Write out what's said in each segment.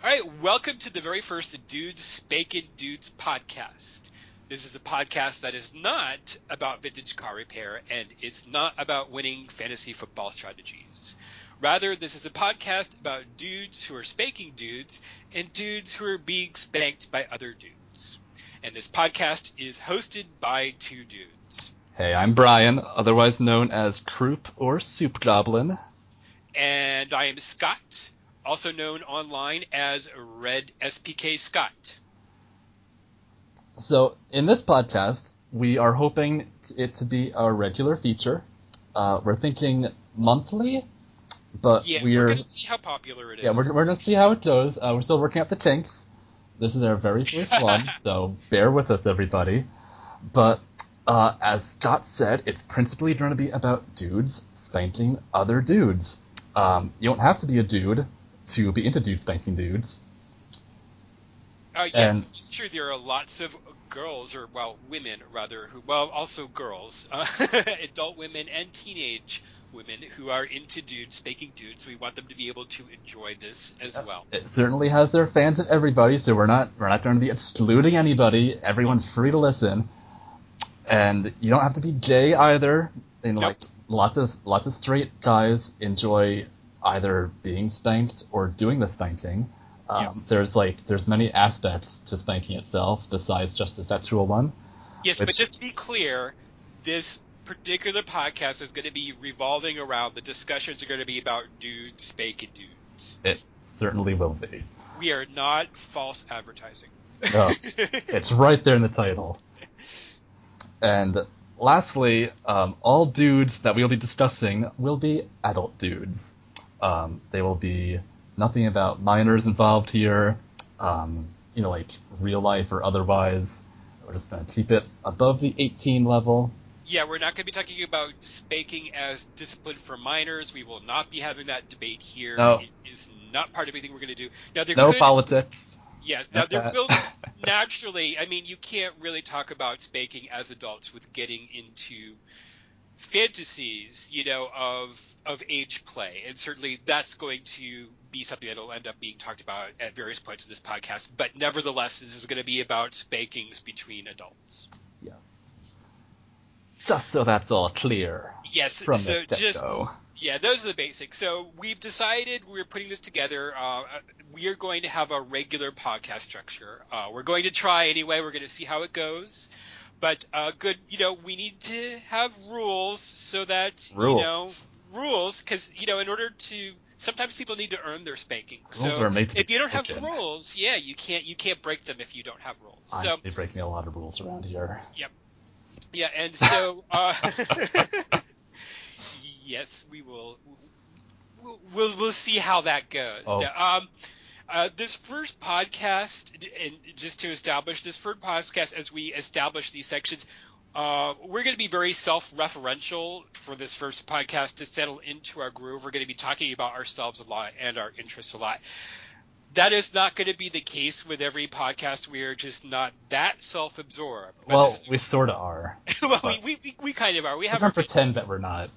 All right, welcome to the very first Dudes Spankin' Dudes podcast. This is a podcast that is not about vintage car repair and it's not about winning fantasy football strategies. Rather, this is a podcast about dudes who are spanking dudes and dudes who are being spanked by other dudes. And this podcast is hosted by two dudes. Hey, I'm Brian, otherwise known as Troop or Soup Goblin. And I am Scott, also known online as Red SPK Scott. So, in this podcast, we are hoping it to be a regular feature. Uh, we're thinking monthly, but Yeah, we're, we're going to see how popular it is. yeah we're, we're gonna see how it goes. Uh, we're still working out the kinks. This is our very first one, so bear with us, everybody. But uh, as Scott said, it's principally going to be about dudes spanking other dudes. Um, you don't have to be a dude to be into dude spanking dudes. Uh, yes, And- it's true. There are lots of girls, or well, women rather, who well, also girls, uh, adult women and teenage women who are into dudes, spanking dudes. We want them to be able to enjoy this as well. It certainly has their fans and everybody, so we're not we're not going to be excluding anybody. Everyone's free to listen, and you don't have to be gay either. And Nope. like lots of lots of straight guys enjoy either being spanked or doing the spanking. Um, Yeah. There's like there's many aspects to spanking itself besides just the sexual one. Yes, but just to be clear, this particular podcast is going to be revolving around the discussions are going to be about dudes spanking dudes. It certainly will be. We are not false advertising. No. It's right there in the title. And lastly, um, all dudes that we'll be discussing will be adult dudes. Um, they will be nothing about minors involved here, um, you know, like real life or otherwise. We're just going to keep it above the 18 level. Yeah, we're not going to be talking about spanking as discipline for minors. We will not be having that debate here. No. It is not part of anything we're going to do. Now there No could, politics. yes, now there will naturally. I mean, you can't really talk about spanking as adults with getting into fantasies, you know, of of age play, and certainly that's going to be something that'll end up being talked about at various points in this podcast. But nevertheless, this is going to be about spankings between adults. Yes. Just so that's all clear Yes, from so the just. Yeah, those are the basics. So we've decided we're putting this together. Uh, we are going to have a regular podcast structure. Uh, we're going to try anyway. We're going to see how it goes. But uh, good, you know, we need to have rules so that Rules. you know rules because you know in order to sometimes people need to earn their spanking. Rules so if you don't have broken. rules, yeah, you can't you can't break them if you don't have rules. I'm So be breaking a lot of rules around here. Yep. Yeah, and so uh, yes, we will. We'll, we'll we'll see how that goes. Oh. Now, um, uh, this first podcast, and just to establish this first podcast, as we establish these sections, uh, we're going to be very self-referential for this first podcast to settle into our groove. We're going to be talking about ourselves a lot and our interests a lot. That is not going to be the case with every podcast. We are just not that self-absorbed. Well, is- we sorta are. well, we, we, we, kind of are. We We have our pretend that we're not.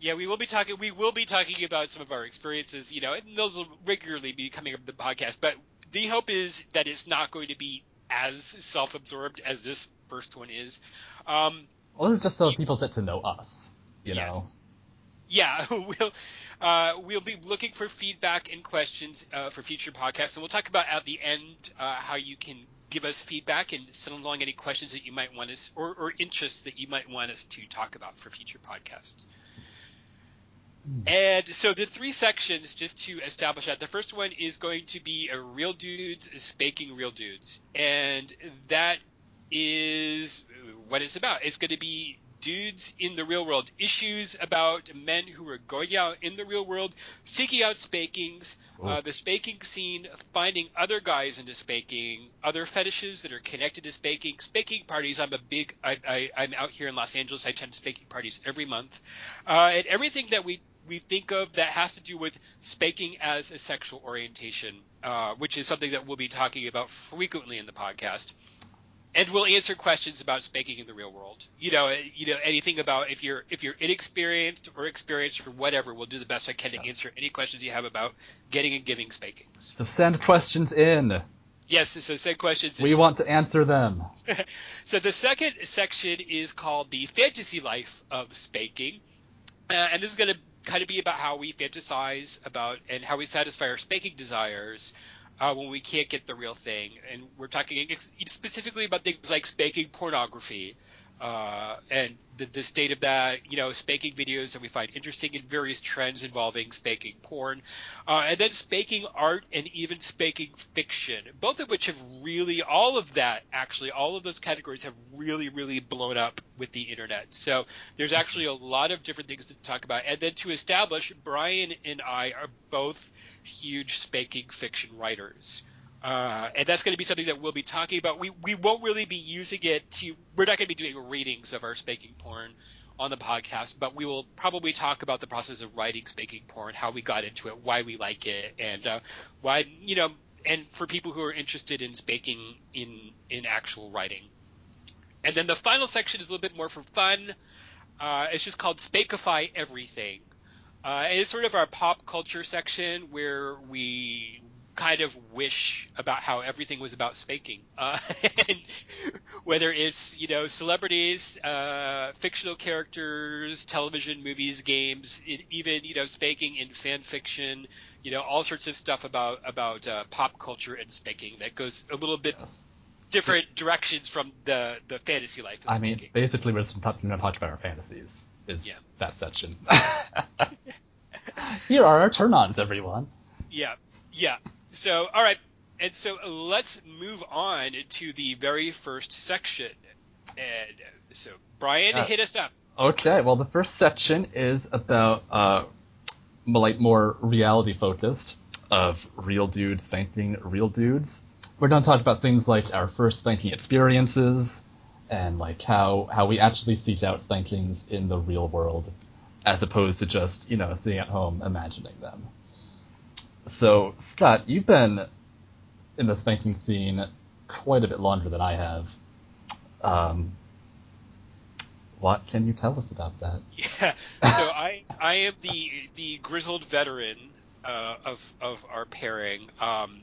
Yeah. We will be talking. We will be talking about some of our experiences. You know, and those will regularly be coming up in the podcast. But the hope is that it's not going to be as self-absorbed as this first one is. Um, Well, is just so people get to know us. You know. yes. Yeah, we'll uh, we'll be looking for feedback and questions uh, for future podcasts, and we'll talk about at the end uh, how you can give us feedback and send along any questions that you might want us or, or interests that you might want us to talk about for future podcasts. Hmm. And so the three sections, just to establish that, the first one is going to be a real dudes spanking real dudes, and that is what it's about. It's going to be dudes in the real world, issues about men who are going out in the real world, seeking out spankings, uh, the spanking scene, finding other guys into spanking, other fetishes that are connected to spanking, spanking parties. I'm a big, I, I, I'm out here in Los Angeles. I attend spanking parties every month, uh, and everything that we we think of that has to do with spanking as a sexual orientation, uh, which is something that we'll be talking about frequently in the podcast. and we'll answer questions about spanking in the real world. You know, you know anything about if you're if you're inexperienced or experienced or whatever. We'll do the best I can to answer any questions you have about getting and giving spankings. So send questions in. Yes, so send questions. We want to answer them. so the second section is called the fantasy life of spanking, uh, and this is going to kind of be about how we fantasize about and how we satisfy our spanking desires uh, when we can't get the real thing. And we're talking specifically about things like spanking pornography uh, and the, the, state of that, you know, spanking videos that we find interesting and various trends involving spanking porn, uh, and then spanking art and even spanking fiction, both of which have really, all of that actually, all of those categories have really, really blown up with the internet. So there's actually a lot of different things to talk about. And then to establish, Brian and I are both huge spanking fiction writers. Uh, and that's going to be something that we'll be talking about. We we won't really be using it to. We're not going to be doing readings of our spanking porn on the podcast, but we will probably talk about the process of writing spanking porn, how we got into it, why we like it, and uh, why you know, and for people who are interested in spanking in in actual writing. And then the final section is a little bit more for fun. Uh, it's just called Spankify Everything. Uh, it's sort of our pop culture section where we kind of wish about how everything was about spanking. Uh, and whether it's, you know, celebrities, uh, fictional characters, television, movies, games, it, even, you know, spanking in fan fiction, you know, all sorts of stuff about, about uh, pop culture and spanking that goes a little bit different directions from the, the fantasy life of I mean, basically we're just talking about our fantasies is yeah. that section. Here are our turn-ons, everyone. Yeah, yeah. So, all right, and so let's move on to the very first section. And so, Brian, yeah. hit us up. Okay, well, the first section is about uh, like more reality focused of real dudes spanking real dudes. We're going to talk about things like our first spanking experiences and like how how we actually seek out spankings in the real world, as opposed to just you know sitting at home imagining them. So, Scott, you've been in the spanking scene quite a bit longer than I have. Um, what can you tell us about that? Yeah, so I I am the the grizzled veteran uh, of of our pairing. Um,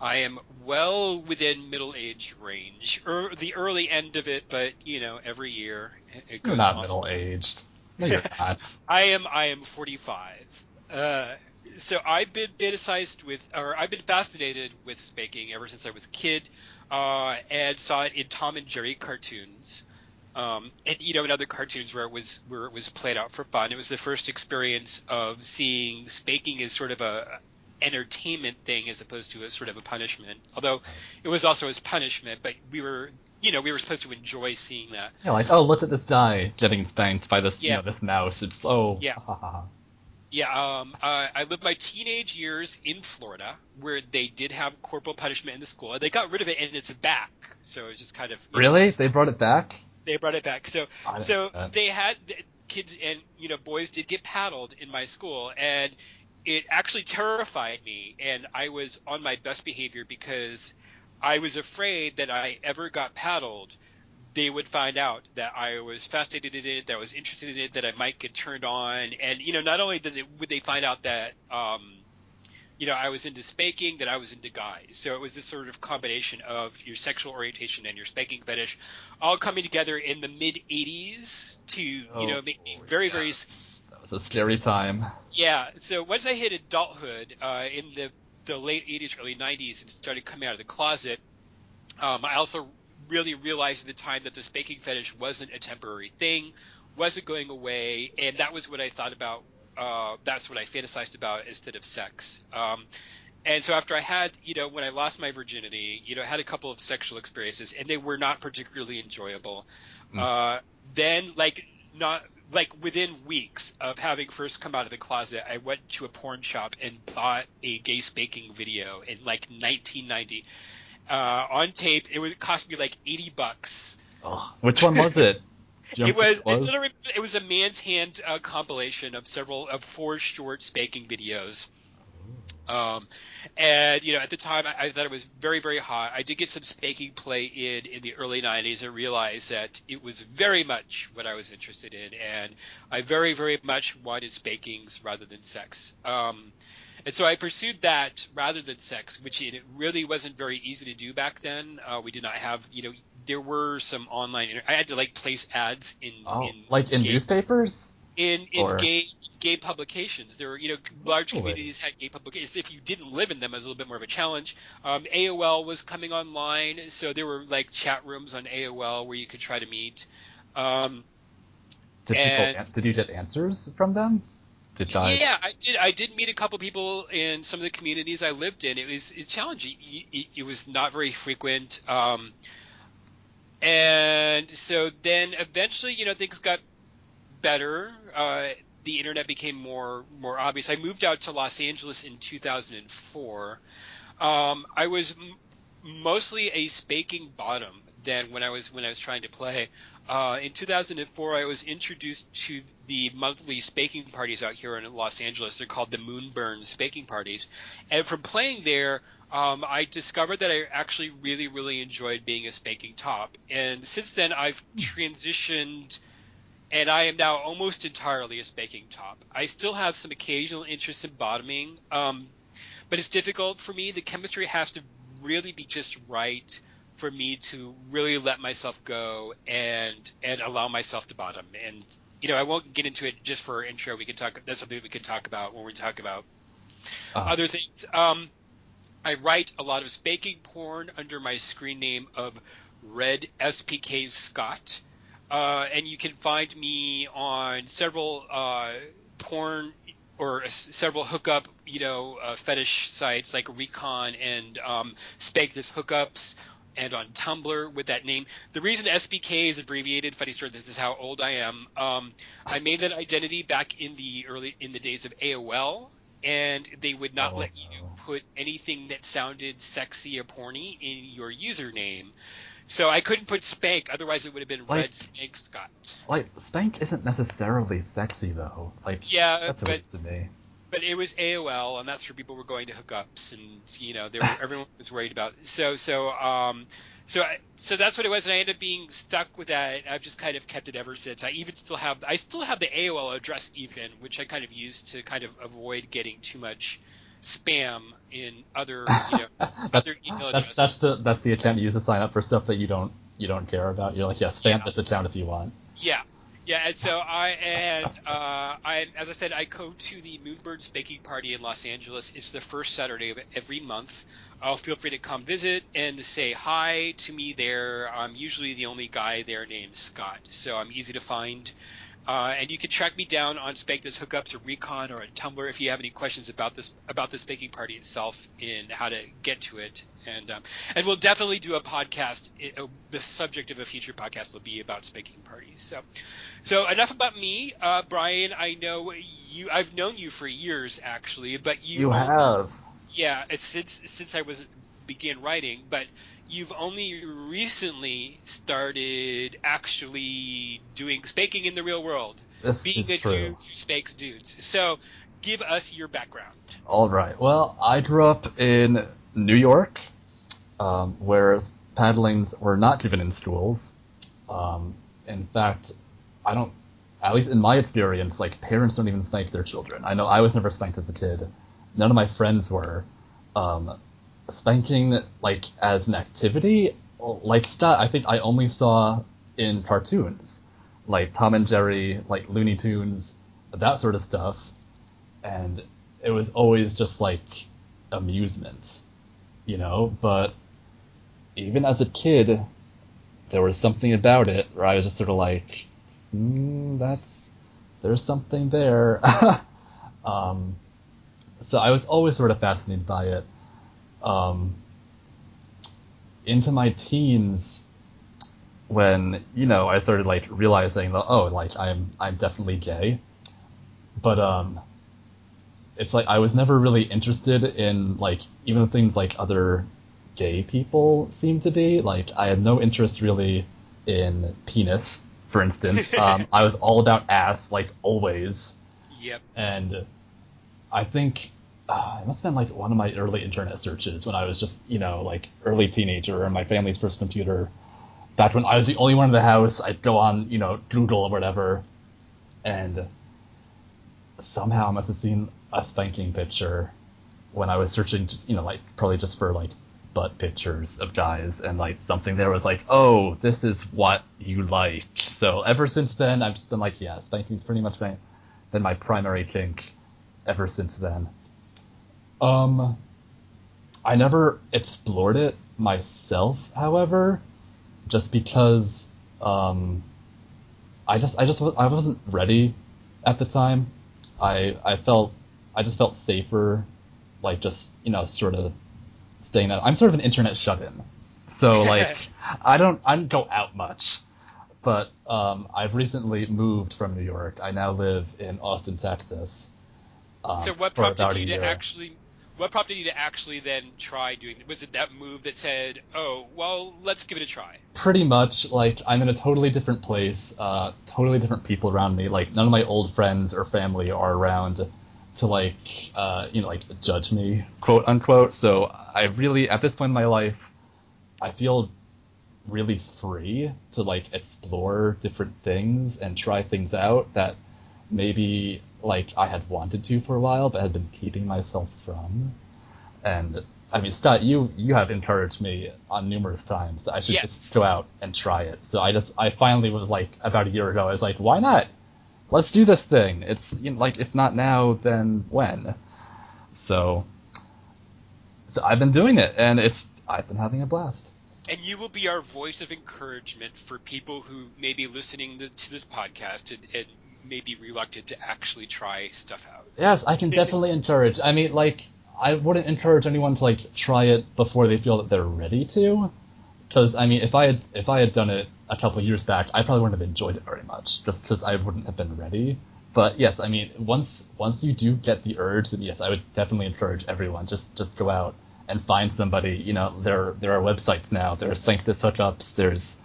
I am well within middle age range, or er, the early end of it, but you know, every year it goes. You're not on. middle aged. No, you're not. I am. I am 45. Uh, so I've been fantasized with, or I've been fascinated with spanking ever since I was a kid, uh, and saw it in Tom and Jerry cartoons. Um, and you know, in other cartoons where it was where it was played out for fun. It was the first experience of seeing spanking as sort of a entertainment thing as opposed to a sort of a punishment. Although it was also as punishment, but we were you know, we were supposed to enjoy seeing that. Yeah, like, oh, look at this guy getting spanked by this, yeah. you know, this mouse. It's oh, yeah. Yeah, um, uh, I lived my teenage years in Florida, where they did have corporal punishment in the school. They got rid of it, and it's back. So it's just kind of really know, they brought it back. They brought it back. So so they had kids and you know boys did get paddled in my school, and it actually terrified me. And I was on my best behavior because I was afraid that I ever got paddled they would find out that I was fascinated in it, that I was interested in it, that I might get turned on, and you know, not only did they, would they find out that, um, you know, I was into spanking, that I was into guys. So it was this sort of combination of your sexual orientation and your spanking fetish, all coming together in the mid '80s to, oh, you know, make me very, yeah. very. That was a scary time. Yeah. So once I hit adulthood uh, in the the late '80s, early '90s, and started coming out of the closet, um, I also really realized at the time that this baking fetish wasn't a temporary thing, wasn't going away, and that was what I thought about. Uh, that's what I fantasized about instead of sex. Um, and so after I had, you know, when I lost my virginity, you know, I had a couple of sexual experiences, and they were not particularly enjoyable. Mm. Uh, then, like, not like within weeks of having first come out of the closet, I went to a porn shop and bought a gay spanking video in like 1990 uh, on tape. It would cost me like eighty bucks. Oh, which one was it? it was, was? it was a man's hand uh, compilation of several of four short spanking videos. Um, and you know, at the time, I, I, thought it was very, very hot. I did get some spanking play in in the early '90s, and realized that it was very much what I was interested in, and I very, very much wanted spankings rather than sex. Um, and so I pursued that rather than sex, which it really wasn't very easy to do back then. Uh, we did not have, you know, there were some online. I had to like place ads in, oh, in like in newspapers in in or... gay gay publications. There were you know large communities had gay publications. If you didn't live in them, it was a little bit more of a challenge. Um, AOL was coming online, so there were like chat rooms on AOL where you could try to meet. Um, did and, people did you get answers from them? I... Yeah, I did. I did meet a couple people in some of the communities I lived in. It was it's challenging. It, it was not very frequent. Um, and so then eventually, you know, things got better. Uh, the internet became more more obvious. I moved out to Los Angeles in 2004. Um, I was m- mostly a spanking bottom then when I was when I was trying to play. Uh, in 2004, I was introduced to the monthly spanking parties out here in Los Angeles. They're called the Moonburn Spanking Parties, and from playing there, um, I discovered that I actually really really enjoyed being a spanking top. And since then, I've transitioned and I am now almost entirely a spanking top. I still have some occasional interest in bottoming, um, but it's difficult for me. The chemistry has to really be just right for me to really let myself go and and allow myself to bottom. And you know, I won't get into it just for our intro. We can talk. That's something we can talk about when we talk about uh-huh. other things. Um, I write a lot of spanking porn under my screen name of Red SPK Scott. Uh, and you can find me on several uh, porn or several hookup, you know, uh, fetish sites like Recon and um, Spank This Hookups, and on Tumblr with that name. The reason SPK is abbreviated, funny story, this is how old I am. Um, I made that identity back in the early in the days of AOL, and they would not oh, let you put anything that sounded sexy or porny in your username. So I couldn't put Spank, otherwise it would have been like, Red Spank Scott. Like Spank isn't necessarily sexy though. Like yeah, that's but, to me. But it was AOL, and that's where people were going to hookups, and you know, were, everyone was worried about. It. So so um so I, so that's what it was, and I ended up being stuck with that. I've just kind of kept it ever since. I even still have I still have the AOL address even, which I kind of use to kind of avoid getting too much spam in other you know other email addresses. That's, that's the that's the attempt you use to sign up for stuff that you don't you don't care about. You're like, yeah, spam yeah. this account if you want. Yeah, yeah, and so I and uh, I as I said, I go to the Moonburn Spanking Party in Los Angeles. It's the first Saturday of every month. Uh, feel free to come visit and say hi to me there. I'm usually the only guy there named Scott, so I'm easy to find. Uh, and you can track me down on Spank This Hookups or Recon or on Tumblr if you have any questions about this about the baking party itself and how to get to it. And um, and we'll definitely do a podcast. It, uh, the subject of a future podcast will be about spanking parties. So so enough about me, uh, Brian. I know you. I've known you for years actually, but you you have. Yeah, it's since since I was began writing, but you've only recently started actually doing spanking in the real world, this being a true. dude who spanks dudes. So, give us your background. All right. Well, I grew up in New York, um, where paddlings were not given in schools. Um, in fact, I don't. At least in my experience, like parents don't even spank their children. I know I was never spanked as a kid. None of my friends were. Um, spanking like as an activity, like stuff I think I only saw in cartoons, like Tom and Jerry, like Looney Tunes, that sort of stuff, and it was always just like amusement, you know. But even as a kid, there was something about it where I was just sort of like, mm, that's there's something there. um, so I was always sort of fascinated by it um, into my teens when you know I started like realizing that oh like I'm I'm definitely gay, but um, it's like I was never really interested in like even things like other gay people seem to be. Like I had no interest really in penis for instance. Um, I was all about ass like always. Yep. And I think uh, it must have been like one of my early internet searches when I was just, you know, like early teenager on my family's first computer. Back when I was the only one in the house, I'd go on, you know, Google or whatever, and somehow I must have seen a spanking picture when I was searching, you know, like probably just for like butt pictures of guys, and like something there was like, oh, this is what you like. So ever since then, I've just been like, yeah, spanking's pretty much been, been my primary kink ever since then. Um, I never explored it myself, however, just because um, I just I just I wasn't ready at the time. I I felt I just felt safer, like just you know sort of staying out. I'm sort of an internet shut-in, so like I don't I don't go out much. But um, I've recently moved from New York. I now live in Austin, Texas. Um, so what prompted you to actually what prompted you to actually then try doing it? Was it that move that said, "Oh, well, let's give it a try"? Pretty much. Like I'm in a totally different place, uh, totally different people around me. Like none of my old friends or family are around to like, uh, you know, like judge me, quote unquote. So I really, at this point in my life, I feel really free to like explore different things and try things out that maybe like I had wanted to for a while, but had been keeping myself from. And I mean, Scott, you you have encouraged me on numerous times that I should yes. just go out and try it. So I just I finally was like about a year ago. I was like, why not? Let's do this thing. It's you know, like if not now, then when? So, so I've been doing it, and it's I've been having a blast. And you will be our voice of encouragement for people who may be listening to this podcast and, and may be reluctant to actually try stuff out. Yes, I can definitely encourage. I mean, like, I wouldn't encourage anyone to like try it before they feel that they're ready to. Because I mean, if I had if I had done it a couple years back, I probably wouldn't have enjoyed it very much, just because I wouldn't have been ready. But yes, I mean, once once you do get the urge, then yes, I would definitely encourage everyone just just go out and find somebody. You know, there there are websites now. There's Spank This hookups. There's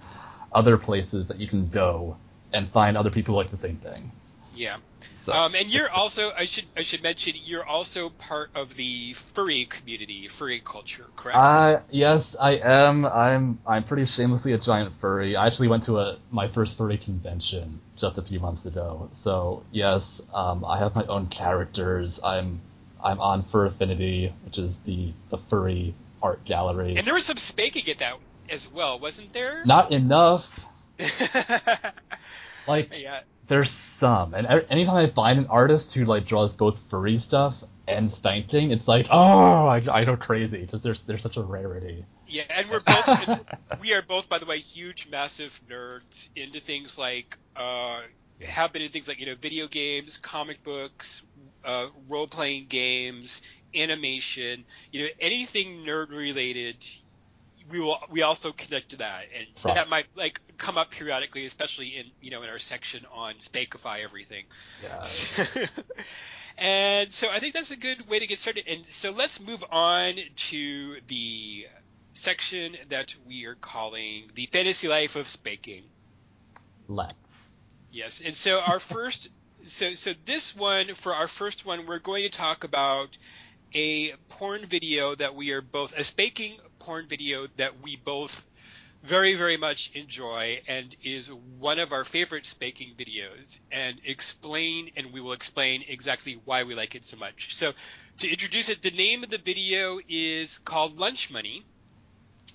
other places that you can go and find other people who like the same thing. Yeah. So, um, and you're also I should I should mention you're also part of the furry community, furry culture, correct? Uh yes, I am. I'm I'm pretty shamelessly a giant furry. I actually went to a my first furry convention just a few months ago. So yes, um, I have my own characters. I'm I'm on Fur Affinity, which is the the furry art gallery. And there was some spanking at that as well, wasn't there? Not enough. like yeah. There's some, and anytime I find an artist who like draws both furry stuff and spanking, it's like oh, I, I go crazy. Just there's there's such a rarity. Yeah, and we're both we are both by the way huge, massive nerds into things like uh, have been in things like you know video games, comic books, uh, role playing games, animation, you know anything nerd related we will we also connect to that, and right. that might like come up periodically, especially in you know in our section on Spankify everything. Yeah. and so I think that's a good way to get started. And so let's move on to the section that we are calling the fantasy life of spanking. Let's. Yes, and so our first, so so this one for our first one, we're going to talk about a porn video that we are both a spanking video that we both very very much enjoy and is one of our favorite spanking videos and explain and we will explain exactly why we like it so much. So to introduce it, the name of the video is called Lunch Money.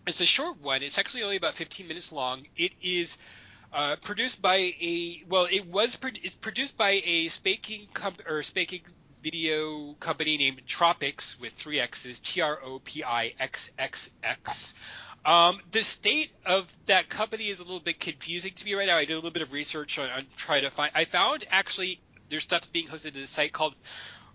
It's a short one. It's actually only about 15 minutes long. It is uh, produced by a well, it was it's produced by a spanking comp- or spanking video company named Tropix with three X's, T R O P I X X X. Um, the state of that company is a little bit confusing to me right now. I did a little bit of research on, on trying to find. I found actually their stuff's being hosted at a site called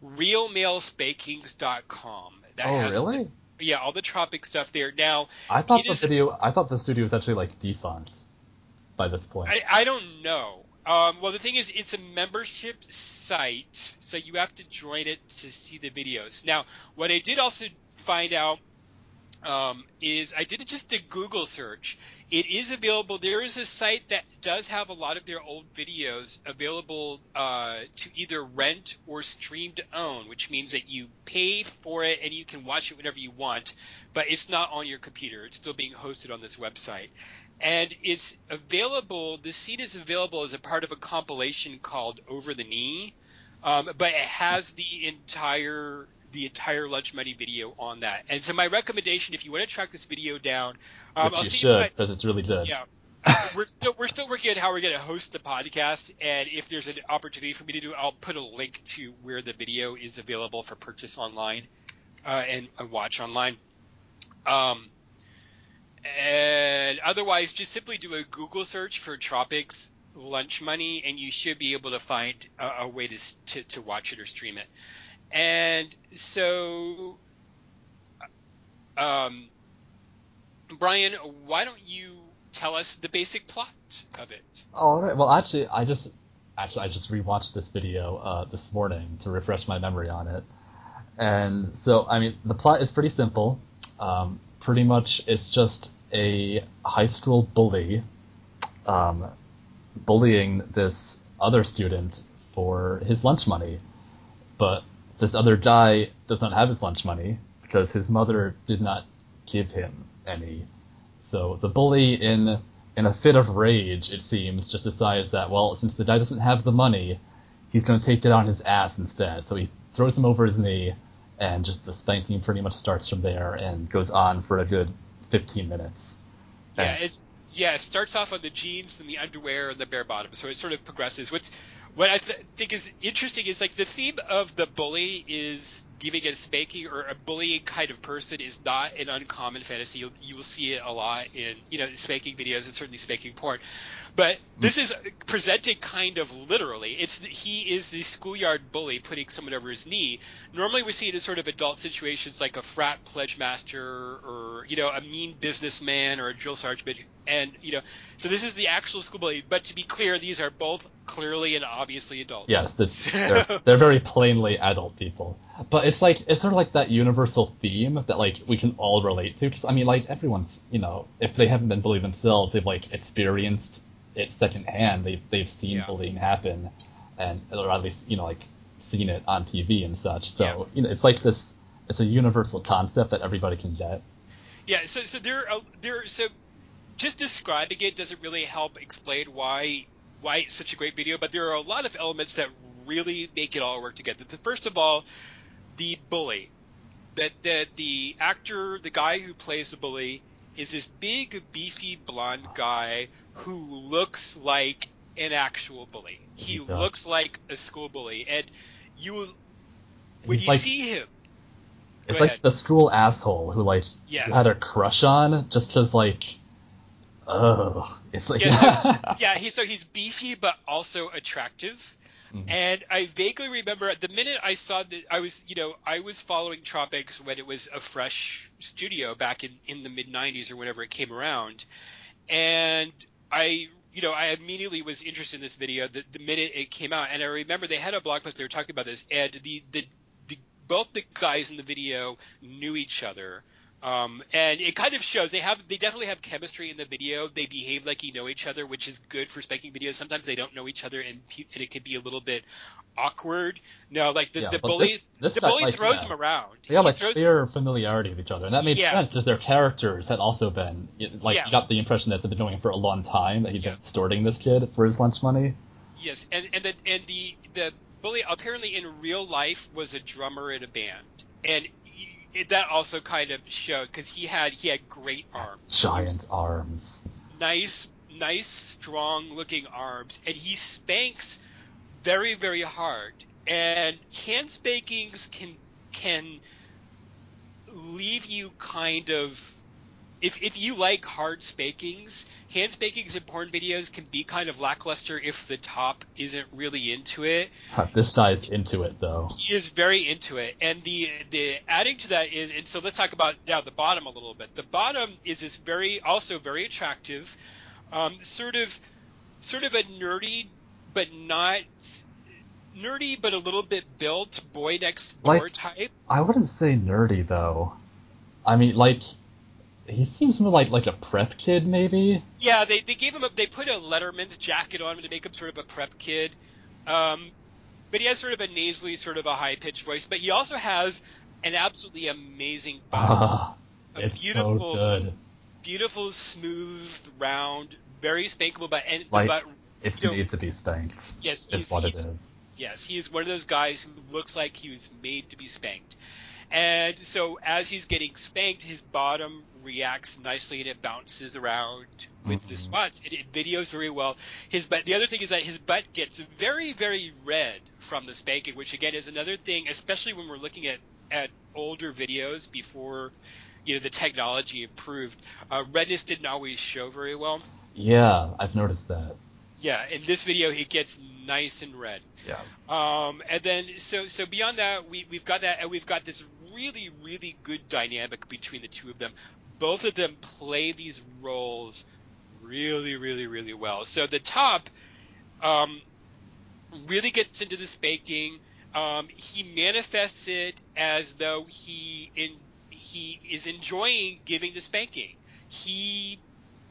RealMaleSpankings.com. That oh, has really? The, yeah, all the Tropic stuff there. Now, I thought the is, video. I thought the studio was actually like defunct by this point. I, I don't know. Um, well, the thing is, it's a membership site, so you have to join it to see the videos. Now, what I did also find out um, is I did just a Google search. It is available. There is a site that does have a lot of their old videos available uh, to either rent or stream to own, which means that you pay for it and you can watch it whenever you want, but it's not on your computer. It's still being hosted on this website. And it's available, the scene is available as a part of a compilation called Over the Knee. Um, but it has the entire the entire lunch money video on that. And so my recommendation, if you want to track this video down, um, I'll you see should, if because it's really good. yeah. Uh, we're still we're still working on how we're going to host the podcast, and if there's an opportunity for me to do it, I'll put a link to where the video is available for purchase online uh, and, and watch online. Um, and otherwise, just simply do a Google search for Tropix lunch money, and you should be able to find a, a way to, to to watch it or stream it. And so, um, Brian, why don't you tell us the basic plot of it? All right. Well, actually, I just actually I just rewatched this video uh, this morning to refresh my memory on it. And so, I mean, the plot is pretty simple. Um, pretty much, it's just a high school bully um, bullying this other student for his lunch money. But this other guy does not have his lunch money because his mother did not give him any. So the bully, in in a fit of rage, it seems, just decides that well, since the guy doesn't have the money, he's going to take it on his ass instead. So he throws him over his knee, and just the spanking pretty much starts from there and goes on for a good 15 minutes. Yeah, it's yeah, it starts off on the jeans and the underwear and the bare bottom, so it sort of progresses. What's what I th- think is interesting is like the theme of the bully is giving a spanking or a bullying kind of person is not an uncommon fantasy. You'll, you will see it a lot in you know spanking videos and certainly spanking porn, but this is presented kind of literally. It's he is the schoolyard bully putting someone over his knee. Normally we see it in sort of adult situations like a frat pledge master or you know a mean businessman or a drill sergeant and you know so this is the actual school bully but to be clear these are both clearly and obviously adults Yes, this, they're, they're very plainly adult people. But it's like it's sort of like that universal theme that like we can all relate to. Because I mean, like everyone's you know, if they haven't been bullied themselves, they've like experienced it secondhand. They've they've seen Yeah. bullying happen, and or at least you know like seen it on TV and such. So Yeah. you know, it's like this. It's a universal concept that everybody can get. yeah so so there are there so just describing it doesn't really help explain why why it's such a great video but there are a lot of elements that really make it all work together the first of all the bully that that the actor the guy who plays the bully is this big beefy blonde guy who looks like an actual bully he looks like a school bully and you when He's you like- see him It's like ahead. the school asshole who like Yes. you had a crush on just because like, oh, it's like Yeah, yeah, he so he's beefy but also attractive. Mhm. And I vaguely remember the minute I saw that I was, you know, I was following Tropix when it was a fresh studio back in in the mid '90s or whenever it came around, and I, you know, I immediately was interested in this video the, the minute it came out. And I remember they had a blog post they were talking about this, and the the, the both the guys in the video knew each other. Um, and it kind of shows they have they definitely have chemistry in the video. They behave like you know each other, which is good for spanking videos. Sometimes they don't know each other, and, pe- and it can be a little bit awkward. No, like the, Yeah, the bully, this- this the bully like, throws yeah. him around. They He like throws- clear familiarity with each other, and that made Yeah. sense because their characters had also been like Yeah. you got the impression that they've been doing it for a long time that he's Yeah. been extorting this kid for his lunch money. Yes, and and the and the the bully apparently in real life was a drummer in a band, and it, that also kind of showed because he had he had great arms, Giant arms. nice nice strong looking arms, and he spanks very very hard. And hand spankings can can leave you kind of if if you like hard spankings, hand spankings in porn videos can be kind of lackluster if the top isn't really into it. This guy's into it though. He is very into it, and the the adding to that is, and so let's talk about now the bottom a little bit. The bottom is this very also very attractive, um, sort of sort of a nerdy but not nerdy but a little bit built boy next door Like- type. I wouldn't say nerdy though. I mean, like he seems more like like a prep kid, maybe. Yeah, they they gave him a they put a Letterman's jacket on him to make him sort of a prep kid. Um, but he has sort of a nasally, sort of a high pitched voice. But he also has an absolutely amazing butt. Ah, a it's beautiful, so good. beautiful, smooth, round, very spankable butt. And Like, butt, It's you know, made to be spanked. yes, he's, what it is. Yes, he is one of those guys who looks like he was made to be spanked. And so as he's getting spanked, his bottom reacts nicely and it bounces around with the Mhm. spots. It, it videos very well. His butt. The other thing is that his butt gets very, very red from the spanking, which again is another thing, especially when we're looking at at older videos before you know the technology improved. Uh, redness didn't always show very well. Yeah, I've noticed that. Yeah, in this video, he gets nice and red. Yeah. Um, and then so so beyond that, we we've got that, and we've got this really really good dynamic between the two of them. Both of them play these roles really really really well. So the top um, really gets into the spanking. Um, he manifests it as though he in he is enjoying giving the spanking. He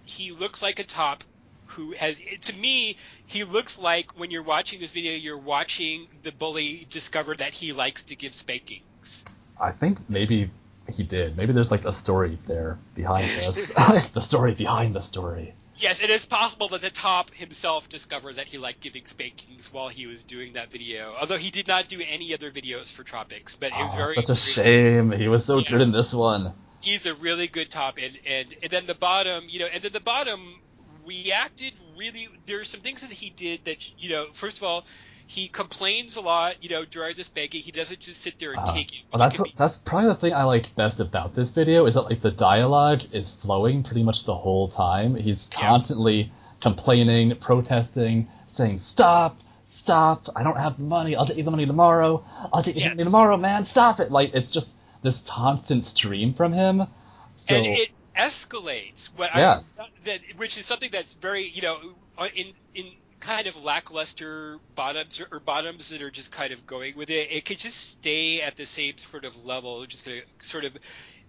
he looks like a top who has to me he looks like when you're watching this video you're watching the bully discover that he likes to give spankings I think maybe he did. Maybe there's like a story there behind this. the story behind the story. yes it is possible that the top himself discovered that he liked giving spankings while he was doing that video although he did not do any other videos for Tropix but it was Aw, very such a shame. He was so Yeah. good in this one. he's a really good top and, and and then the bottom you know and then the bottom reacted really there's some things that he did that you know first of all he complains a lot you know during this spanking he doesn't just sit there and Uh, take it well, that's what, be, that's probably the thing I liked best about this video is that like the dialogue is flowing pretty much the whole time. He's Yeah. constantly complaining, protesting, saying stop, stop. I don't have the money. I'll get you the money tomorrow. I'll get you the money tomorrow, man. Stop it. Like it's just this constant stream from him. So and it escalates what Yes. I, that which is something that's very you know uh, in in kind of lackluster bottoms or, or bottoms that are just kind of going with it it could just stay at the same sort of level just gonna sort of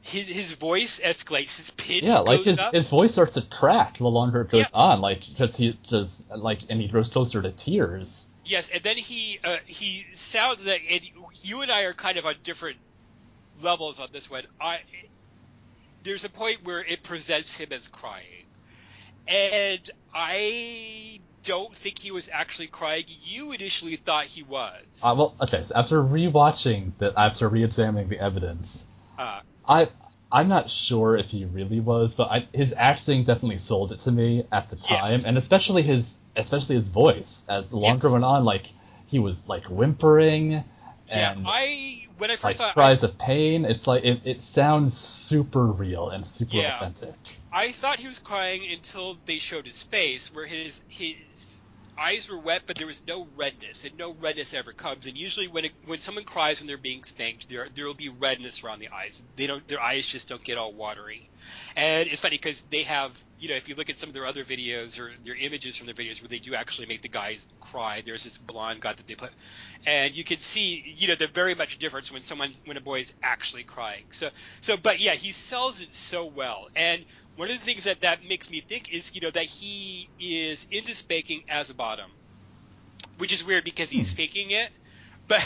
his his voice escalates his pitch yeah, like his up his voice starts to crack the longer it goes Yeah. on. Like because he just like and he grows closer to tears. Yes, and then he uh, he sounds like, and you and I are kind of on different levels on this one. I there's a point where it presents him as crying, and I don't think he was actually crying. You initially thought he was. Uh, well, okay. So after rewatching the, after re-examining the evidence, Uh, I I'm not sure if he really was, but I, his acting definitely sold it to me at the time, Yes. and especially his especially his voice. As the longer Yes. went on, like he was like whimpering yeah, and I when I like first saw it, I, cries of pain. It's like it, it sounds super real and super Yeah. authentic. I thought he was crying until they showed his face, where his his eyes were wet, but there was no redness, and no redness ever comes. And usually, when it, when someone cries when they're being spanked, there there will be redness around the eyes. They don't their eyes just don't get all watery. And it's funny because they have you know if you look at some of their other videos or their images from their videos where they do actually make the guys cry. There's this blonde guy that they put, and you can see you know the very much difference when someone when a boy is actually crying. So so but yeah, he sells it so well and one of the things that that makes me think is you know that he is into spanking as a bottom which is weird because he's Hmm. faking it but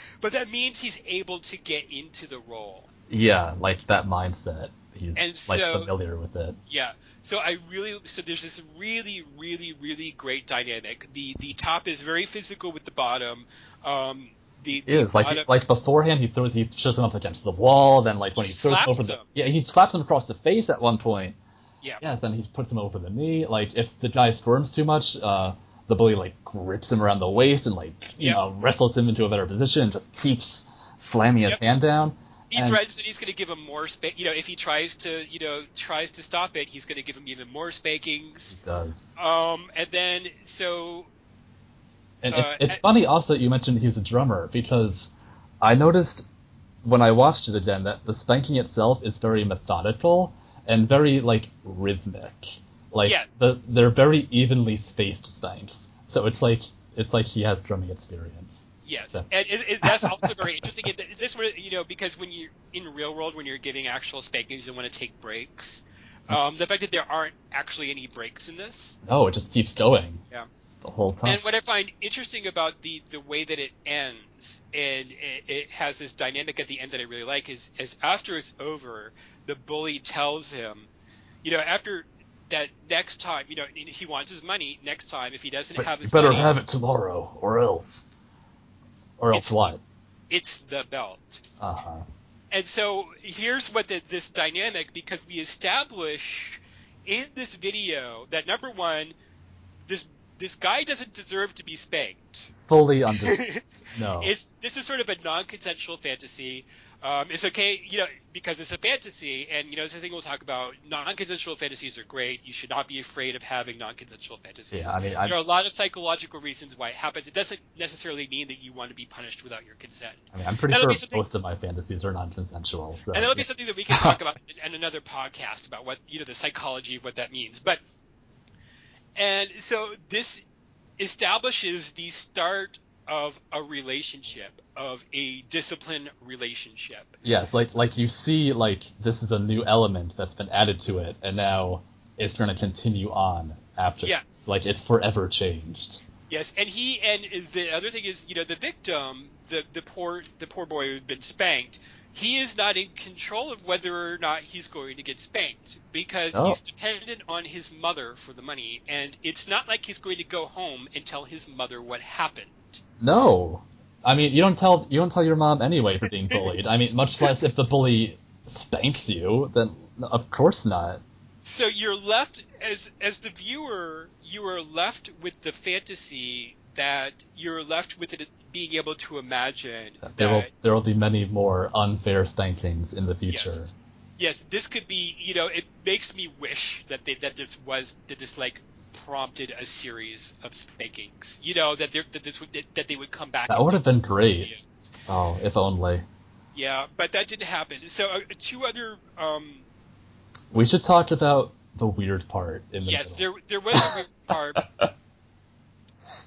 but that means he's able to get into the role Yeah, like that mindset. He's And like so- familiar with it. yeah so i really so there's this really really really great dynamic the the top is very physical with the bottom um the, the is like bottom, like beforehand he throws he shows him up against the wall. Then like when he, throws him over the him. yeah he slaps him across the face at one point. Yeah. Yeah. Then he puts him over the knee. Like if the guy squirms too much, uh, the bully like grips him around the waist and like you Yep. know wrestles him into a better position and just keeps slamming his Yep. hand down. He and- threatens that he's going to give him more spank. You know, if he tries to, you know, tries to stop it, he's going to give him even more spankings. He does. Um, and then so And Uh, it's, it's I- funny also that you mentioned he's a drummer because I noticed when I watched it again that the spanking itself is very methodical and very like rhythmic. Like Yes. the, they're very evenly spaced spanks. So it's like it's like he has drumming experience. Yes, So- and it, it, that's also very interesting. This, would- you know, because when you're in real world, when you're giving actual spankings, you want to take breaks. Um, the fact that there aren't actually any breaks in this, No, it just keeps going. Yeah. The whole time. and what I find interesting about the the way that it ends, and it, it has this dynamic at the end that I really like, is is after it's over, the bully tells him, you know, after that next time, you know, he wants his money. Next time, if he doesn't But have his better money, have it tomorrow, or else. Or else It's- what? it's the belt. Uh huh. And so here's what the, this dynamic because we establish in this video that number one, this this guy doesn't deserve to be spanked. Fully under. no. It's this is sort of a non-consensual fantasy. Um, it's okay, you know, because it's a fantasy, and you know, it's a thing we'll talk about. Non-consensual fantasies are great. You should not be afraid of having non-consensual fantasies. Yeah, I mean, there are a lot of psychological reasons why it happens. It doesn't necessarily mean that you want to be punished without your consent. I mean, I'm pretty sure most of my fantasies are non-consensual. So, and that'll be something that we can talk about in, in another podcast about what you know the psychology of what that means. But and so this establishes the start of a relationship of a discipline relationship. Yes, like like you see, like this is a new element that's been added to it, and now it's going to continue on after. Yeah. Like it's forever changed. Yes, and he and the other thing is, you know, the victim, the the poor the poor boy who's been spanked, he is not in control of whether or not he's going to get spanked because Oh. he's dependent on his mother for the money, and it's not like he's going to go home and tell his mother what happened. No, I mean you don't tell you don't tell your mom anyway for being bullied. I mean, much less if the bully spanks you, then of course not. So you're left as as the viewer, you are left with the fantasy that you're left with it being able to imagine There will that there will be many more unfair spankings in the future. Yes. Yes, this could be. You know, it makes me wish that they that this was that this like prompted a series of spankings. You know that that this would that, that they would come back. That would have been great. videos. Oh, if only. Yeah, but that didn't happen. So uh, two other. Um, We should talk about the weird part in the yes, middle. there there was a weird part.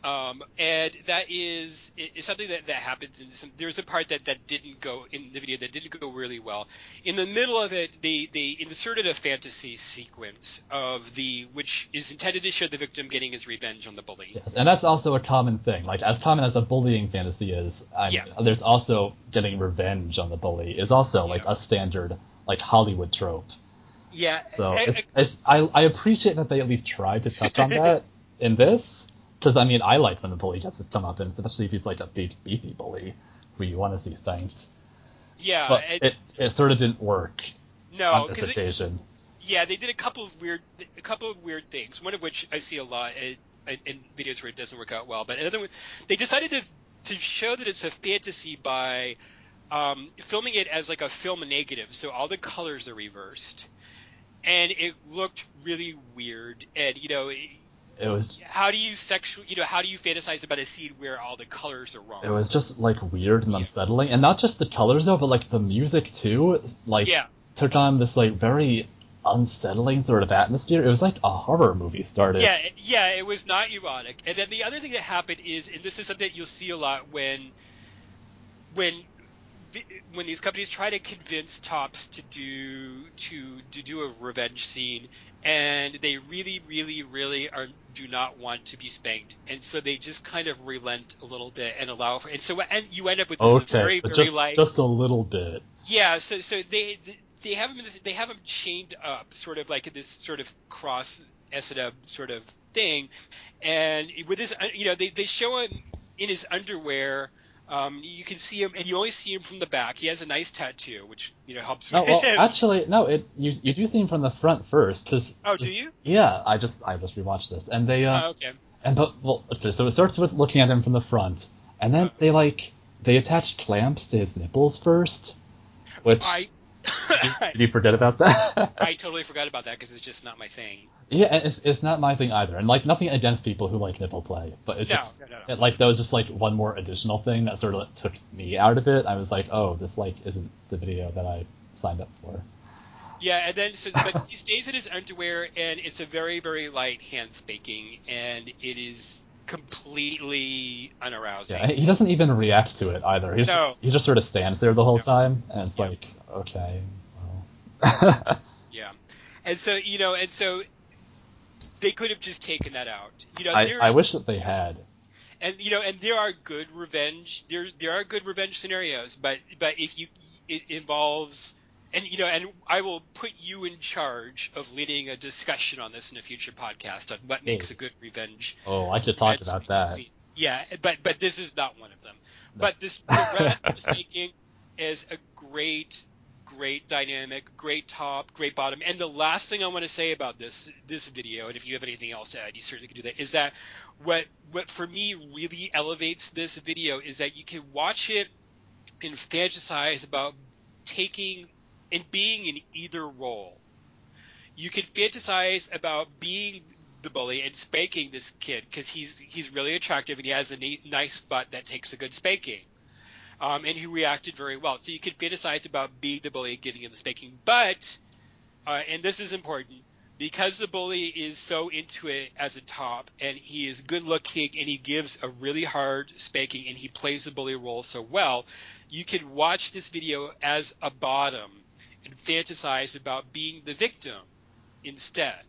Um, and that is it's something that, that happens in some. There's a part that, that didn't go in the video that didn't go really well. In the middle of it, they they inserted a fantasy sequence of the which is intended to show the victim getting his revenge on the bully. Yes, and that's also a common thing. Like as common as a bullying fantasy is, I Yeah. there's also getting revenge on the bully is also like Yeah. a standard like Hollywood trope. Yeah, So I- it's, it's, I I appreciate that they at least tried to touch on that in this because I mean I like when the bully gets his comeuppance, especially if he's like a big beefy bully who you want to see spanked. yeah, But it it sort of didn't work no on this occasion. Yeah, they did a couple of weird, a couple of weird things. One of which I see a lot in, in, in videos where it doesn't work out well. But another one, they decided to to show that it's a fantasy by um, filming it as like a film negative, so all the colors are reversed, and it looked really weird. And you know, It was how do you sexual, you know, how do you fantasize about a scene where all the colors are wrong? it was just like weird and Yeah. unsettling, and not just the colors though, but like the music too. Like yeah, took on this like very unsettling sort of atmosphere. It was like a horror movie started. Yeah, yeah, it was not erotic. And then the other thing that happened is, and this is something that you'll see a lot when, when, when these companies try to convince tops to do to to do a revenge scene, and they really, really, really are do not want to be spanked, and so they just kind of relent a little bit and allow for, and so and you end up with this Okay, very, very just light. just a little bit. Yeah, so so they they have them in this, they have him chained up, sort of like this sort of cross S sort of thing, and with this, you know they they show him in his underwear. Um, you can see him, and you only see him from the back. He has a nice tattoo, which you know helps. No, with well, actually, no. It you you do see him from the front first, because oh, do you? Yeah, I just I just rewatched this, and they uh, Oh, okay. and but well, okay, so it starts with looking at him from the front, and then Uh. they like they attach clamps to his nipples first, which I did you forget about that? I totally forgot about that because it's just not my thing. yeah, it's, it's not my thing either, and like nothing against people who like nipple play, but it No, just no, no, no. it, like that was just like one more additional thing that sort of took me out of it. I was like, oh, this like isn't the video that I signed up for. Yeah, and then so but he stays in his underwear, and it's a very very light hand spanking, and it is completely unarousing. Yeah, he doesn't even react to it either. He just, No. he just sort of stands there the whole Yeah. time, and it's Yeah. like, okay, well. Yeah. And so, you know, and so they could have just taken that out. You know, I, I wish that they had. and you know, and there are good revenge. There there are good revenge scenarios, but but if you it involves and you know, and I will put you in charge of leading a discussion on this in a future podcast on what makes Hey. a good revenge. Oh, I should talk about that. scene. Yeah, but but this is not one of them. No. But this the rest of speaking is a great great dynamic, great top, great bottom. And the last thing I want to say about this this video, and if you have anything else to add, you certainly can do that, is that what what for me really elevates this video is that you can watch it and fantasize about taking and being in either role. You can fantasize about being the bully and spanking this kid because he's he's really attractive and he has a neat, nice butt that takes a good spanking. Um, and he reacted very well. So you can fantasize about being the bully and giving him the spanking. But, uh, and this is important, because the bully is so into it as a top and he is good looking and he gives a really hard spanking and he plays the bully role so well, you can watch this video as a bottom and fantasize about being the victim instead.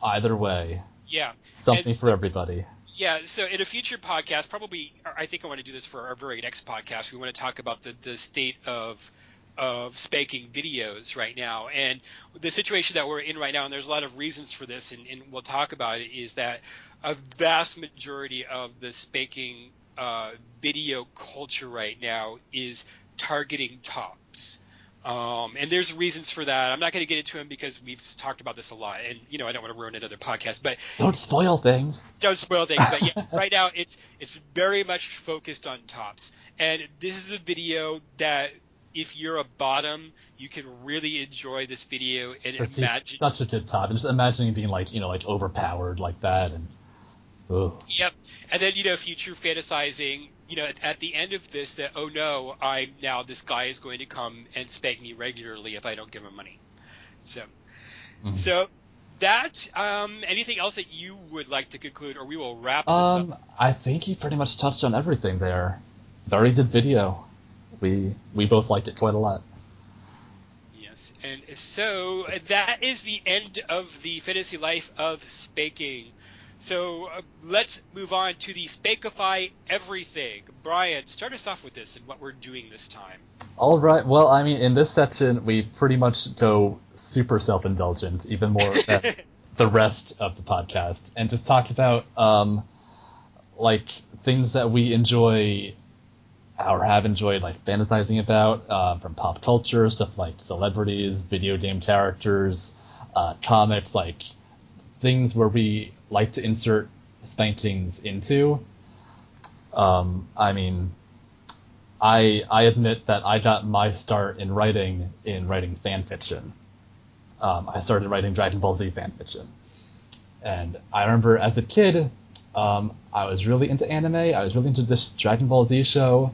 Either way, Yeah. something for everybody. Yeah, so in a future podcast, probably I think I want to do this for our very next podcast. We want to talk about the, the state of of spanking videos right now, and the situation that we're in right now. And there's a lot of reasons for this, and, and we'll talk about it. Is that a vast majority of the spanking uh, video culture right now is targeting tops. Um, and there's reasons for that. I'm not going to get into them because we've talked about this a lot, and you know I don't want to ruin another podcast. But Don't spoil things. don't spoil things, but yeah, right now it's it's very much focused on tops, and this is a video that if you're a bottom, you can really enjoy this video and It's imagine. such a good top. And just imagining being like, you know, like overpowered like that, and ugh. Yep, and then you know future fantasizing. You know, at, at the end of this, that oh no, I'm now this guy is going to come and spank me regularly if I don't give him money. So, Mhm. so that um, anything else that you would like to conclude, or we will wrap this up. Um, I think you pretty much touched on everything there. Very good video. We we both liked it quite a lot. Yes, and so that is the end of the fantasy life of spanking. So uh, let's move on to the Spankify everything. Brian, start us off with this and what we're doing this time. All right. Well, I mean, in this section, we pretty much go super self-indulgent, even more than the rest of the podcast, and just talk about um, like things that we enjoy or have enjoyed, like fantasizing about um, from pop culture, stuff like celebrities, video game characters, uh, comics, like things where we like to insert spankings into. Um, I mean, I I admit that I got my start in writing in writing fan fiction. Um, I started writing Dragon Ball Z fan fiction, and I remember as a kid, um, I was really into anime. I was really into this Dragon Ball Z show,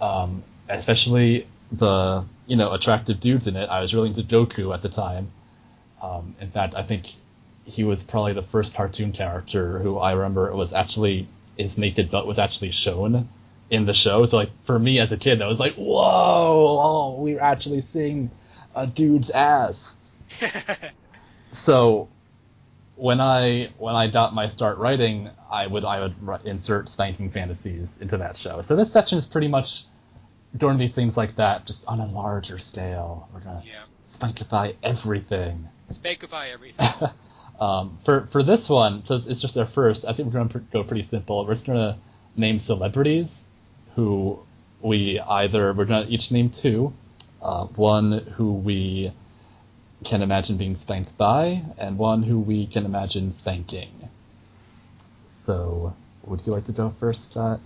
um, especially the you know attractive dudes in it. I was really into Goku at the time. Um, in fact, I think he was probably the first cartoon character who I remember was actually his naked butt was actually shown in the show. So like for me as a kid, that was like, whoa, oh, we're actually seeing a dude's ass. So when I when I got my start writing, I would I would insert spanking fantasies into that show. So this section is pretty much going to be things like that, just on a larger scale. We're gonna yeah, spankify everything. Spankify everything. um, for for this one, because it's just our first, I think we're going to go pretty simple. We're just going to name celebrities who we either we're going to each name two, uh, one who we can imagine being spanked by, and one who we can imagine spanking. So, would you like to go first, Scott?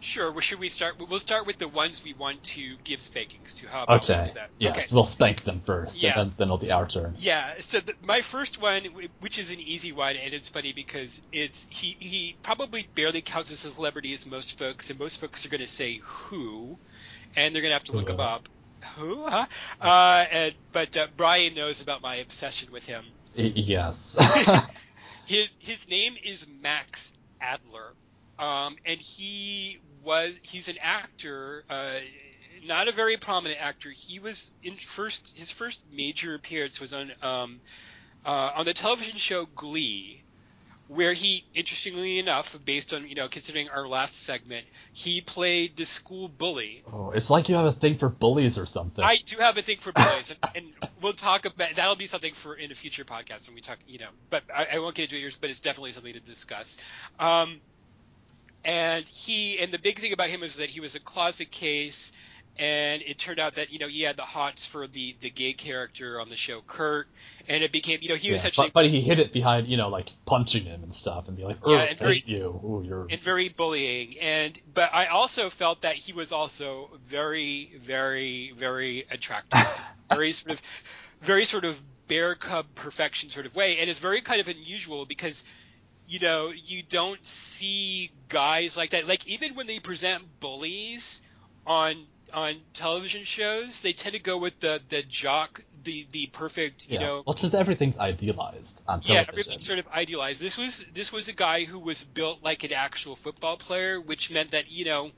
Sure. Well, should we start? We'll start with the ones we want to give spankings to. How about Okay. that? Yes, Okay. we'll spank them first, Yeah. and then, then it'll be our turn. Yeah, so the, my first one, which is an easy one, and it's funny because it's he he probably barely counts as a celebrity as most folks, and most folks are going to say who, and they're going to have to look him up. Who? Huh? Uh, and but uh, Brian knows about my obsession with him. Yes. His his name is Max Adler, um, and he was he's an actor, uh, not a very prominent actor. He was in first his first major appearance was on um, uh, on the television show Glee, where he, interestingly enough, based on you know considering our last segment, he played the school bully. Oh, it's like you have a thing for bullies or something. I do have a thing for bullies, and, and we'll talk about that'll be something for in a future podcast when we talk, you know. But I, I won't get into it but it's definitely something to discuss. Um, and he and the big thing about him is that he was a closet case and it turned out that you know he had the hots for the the gay character on the show Kurt, and it became you know he Yeah, essentially but, but he hid it behind, you know, like punching him and stuff, and be like, "Oh, Yeah, and very- you. Ooh, you're." and very bullying and but I also felt that he was also very very very attractive, very sort of very sort of bear cub perfection sort of way, and it's very kind of unusual because you know you don't see guys like that like even when they present bullies on on television shows they tend to go with the the jock the the perfect you yeah. know well, just everything's idealized on yeah, everything's sort of idealized. This was this was a guy who was built like an actual football player, which meant that you know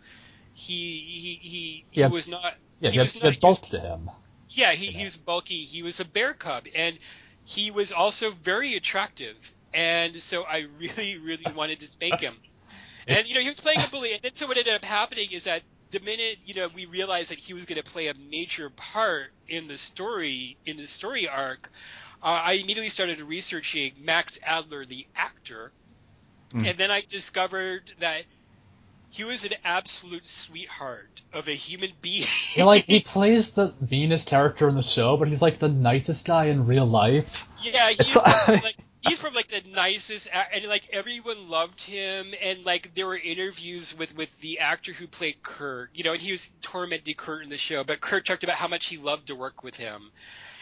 he he he, he Yeah. was not yeah, he he was had, not bulk to him. yeah he, you know. he was bulky. He was a bear cub, and he was also very attractive. And so I really really wanted to spank him. And you know he was playing a bully, and then so what ended up happening is that the minute you know we realized that he was going to play a major part in the story in the story arc, uh, I immediately started researching Max Adler, the actor, Mm. and then I discovered that he was an absolute sweetheart of a human being. Yeah, like he plays the meanest character in the show, but he's like the nicest guy in real life. yeah, he's like- like he's from like the nicest, and like everyone loved him, and like there were interviews with with the actor who played Kurt, you know, and he was tormenting Kurt in the show, but Kurt talked about how much he loved to work with him.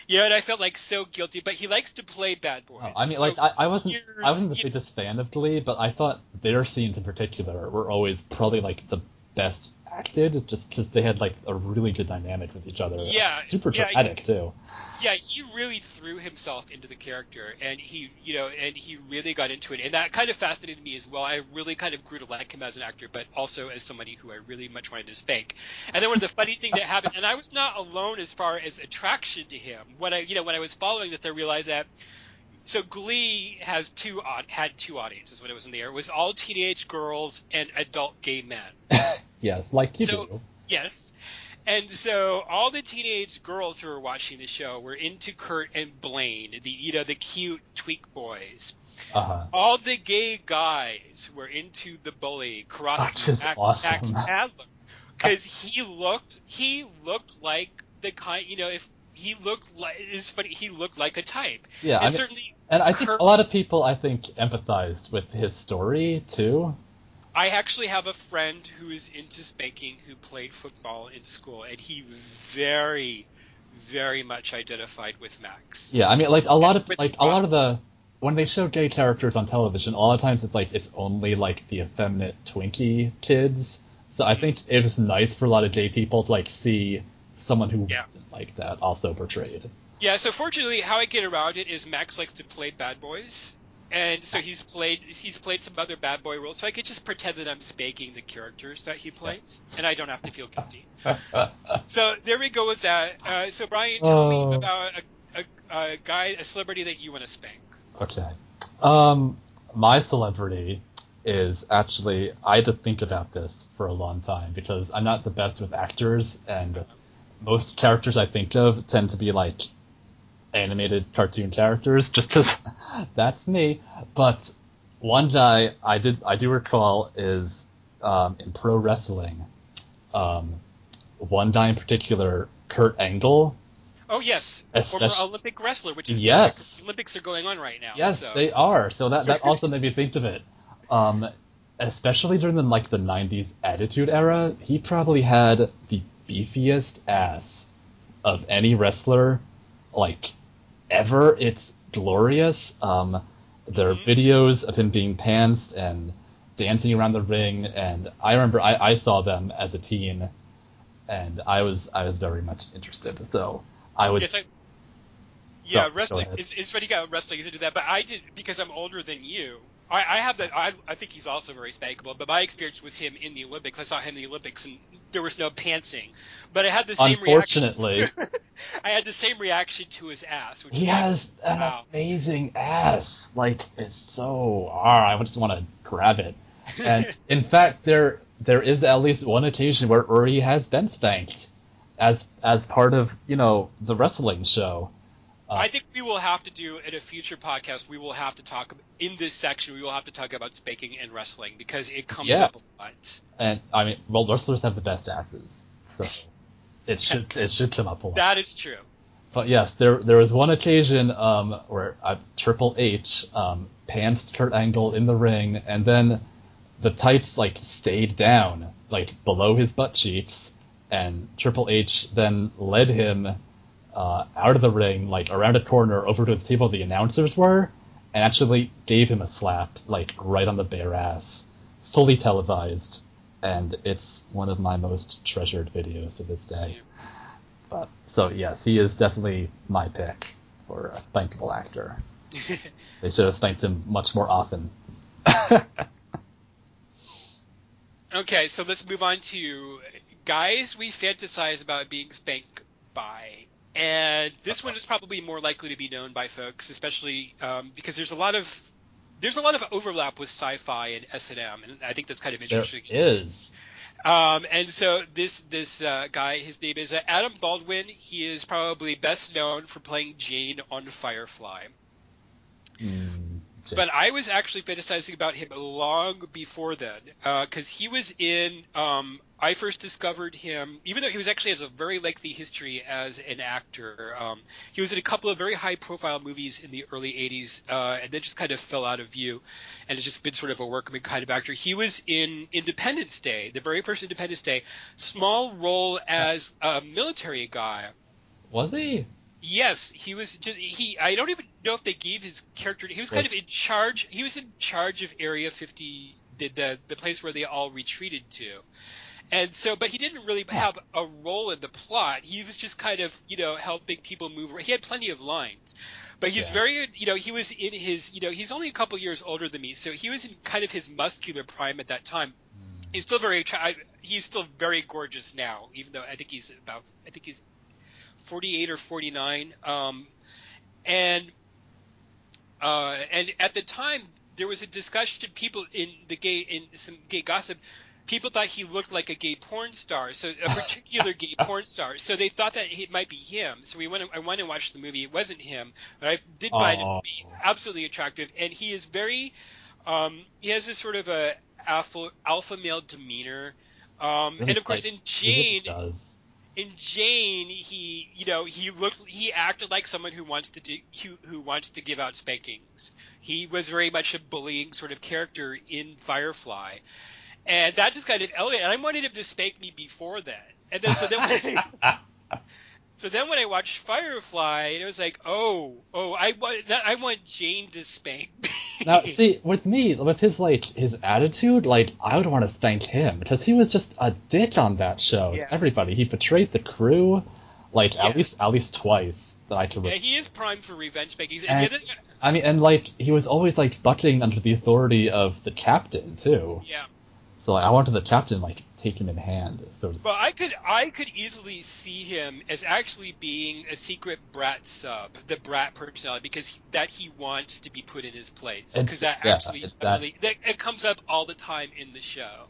Yeah, and I felt like so guilty, but he likes to play bad boys. Oh, I mean, So like I, I wasn't years- I wasn't the you- biggest fan of Glee, but I thought their scenes in particular were always probably like the best acted, just because they had like a really good dynamic with each other. Yeah, super yeah, dramatic too. yeah, he really threw himself into the character, and he, you know, and he really got into it, and that kind of fascinated me as well. I really kind of grew to like him as an actor, but also as somebody who I really much wanted to spank. And then one of the funny things that happened, and I was not alone as far as attraction to him. When I, you know, when I was following this, I realized that. So Glee has two had two audiences when it was in the air. It was all teenage girls and adult gay men. Yes, like you So- do. Yes. And so all the teenage girls who were watching the show were into Kurt and Blaine, the you know the cute tweak boys. Uh huh. All the gay guys were into the bully Karofsky, Max, awesome. Max Adler, because he looked he looked like the kind you know if he looked like it's funny he looked like a type. Yeah, and I mean, certainly and I think Kurt- a lot of people I think empathized with his story too. I actually have a friend who is into spanking who played football in school, and he very, very much identified with Max. Yeah, I mean, like a lot of like a lot of the when they show gay characters on television, a lot of times it's like it's only like the effeminate Twinkie kids. So I mm-hmm. think it was nice for a lot of gay people to like see someone who Yeah. wasn't like that also portrayed. Yeah, so fortunately, how I get around it is Max likes to play bad boys, and so he's played he's played some other bad boy roles, so I could just pretend that I'm spanking the characters that he plays, and I don't have to feel guilty. So there we go with that. Uh, so Brian, tell Oh. me about a, a, a guy, a celebrity that you want to spank. Okay. Um, my celebrity is actually I had to think about this for a long time because I'm not the best with actors, and most characters I think of tend to be like animated cartoon characters, just because that's me. But one guy I did I do recall is um, in pro wrestling. Um, one guy in particular, Kurt Angle. Oh yes, a former Olympic wrestler, which is Yes. the Olympics are going on right now. Yes, so. they are. So that that also made me think of it. Um, especially during the like the '90s Attitude Era, he probably had the beefiest ass of any wrestler, like ever. It's glorious. Um, there are Mhm. videos of him being pantsed and dancing around the ring, and I remember I, I saw them as a teen, and I was I was very much interested. So I would Yes, I, Yeah, go wrestling. It's, it's funny how wrestling is into that, but I did because I'm older than you. I, I have that. I, I think he's also very spankable, but my experience was him in the Olympics. I saw him in the Olympics, and there was no pantsing. But I had the same reaction. Unfortunately. I had the same reaction to his ass, which He is like, has an wow. amazing ass. Like it's so. Ah, I just want to grab it. And in fact, there there is at least one occasion where Uri has been spanked, as as part of you know the wrestling show. Uh, I think we will have to do in a future podcast. We will have to talk in this section. We will have to talk about spanking and wrestling because it comes Yeah. up a lot. And I mean, well, wrestlers have the best asses, so it should it should come up a lot. That is true. But yes, there there was one occasion um, where uh, Triple H um, pans Kurt Angle in the ring, and then the tights like stayed down, like below his butt cheeks, and Triple H then led him uh, out of the ring, like around a corner, over to the table the announcers were, and actually gave him a slap, like right on the bare ass, fully televised, and it's one of my most treasured videos to this day. But so yes, he is definitely my pick for a spankable actor. They should have spanked him much more often. Okay, so let's move on to guys we fantasize about being spanked by. And this one is probably more likely to be known by folks, especially um, because there's a lot of there's a lot of overlap with sci-fi and S and M, and I think that's kind of interesting. is. Um, and so this this uh, guy, his name is uh, Adam Baldwin. He is probably best known for playing Jayne on Firefly. Mm. But I was actually fantasizing about him long before then, because he was in. Um, I first discovered him, even though he was actually has a very lengthy history as an actor. Um, he was in a couple of very high-profile movies in the early '80s, uh, and then just kind of fell out of view, and has just been sort of a workman kind of actor. He was in Independence Day, the very first Independence Day, small role as a military guy. was he? Yes, he was just he. I don't even know if they gave his character. He was kind of in charge. He was in charge of Area 50, the the, the place where they all retreated to. And so, but he didn't really have a role in the plot. He was just kind of, you know, helping people move. He had plenty of lines, but he's Yeah. very, you know, he was in his, you know, he's only a couple years older than me, so he was in kind of his muscular prime at that time. Hmm. He's still very, he's still very gorgeous now, even though I think he's about, I think he's 48 or 49. Um, and uh, and at the time there was a discussion. People in the gay in some gay gossip, people thought he looked like a gay porn star. So a particular gay porn star. So they thought that it might be him. So we went. and- I went and watched the movie. It wasn't him, but I did find him Oh. to be absolutely attractive. And he is very. Um, he has this sort of a alpha alpha male demeanor. Um, Really and of course, like- in Jayne. In Jayne, he you know he looked he acted like someone who wants to do who, who wants to give out spankings. He was very much a bullying sort of character in Firefly, and that just kind of elevated. And I wanted him to spank me before that, and then so then so then when I watched Firefly, it was like oh oh I want that I want Jayne to spank me. Now, see, with me, with his like his attitude, like I would want to spank him because he was just a dick on that show. Yeah. Everybody, he betrayed the crew, like at least at least twice that I could. yeah, he is primed for revenge spankings. And And- I mean, and like he was always like bucking under the authority of the captain too. yeah. So like, I wanted the captain like take him in hand, so to But I could I could easily see him as actually being a secret brat sub, the brat personality, because that he wants to be put in his place. Because that yeah, actually that- that, it comes up all the time in the show.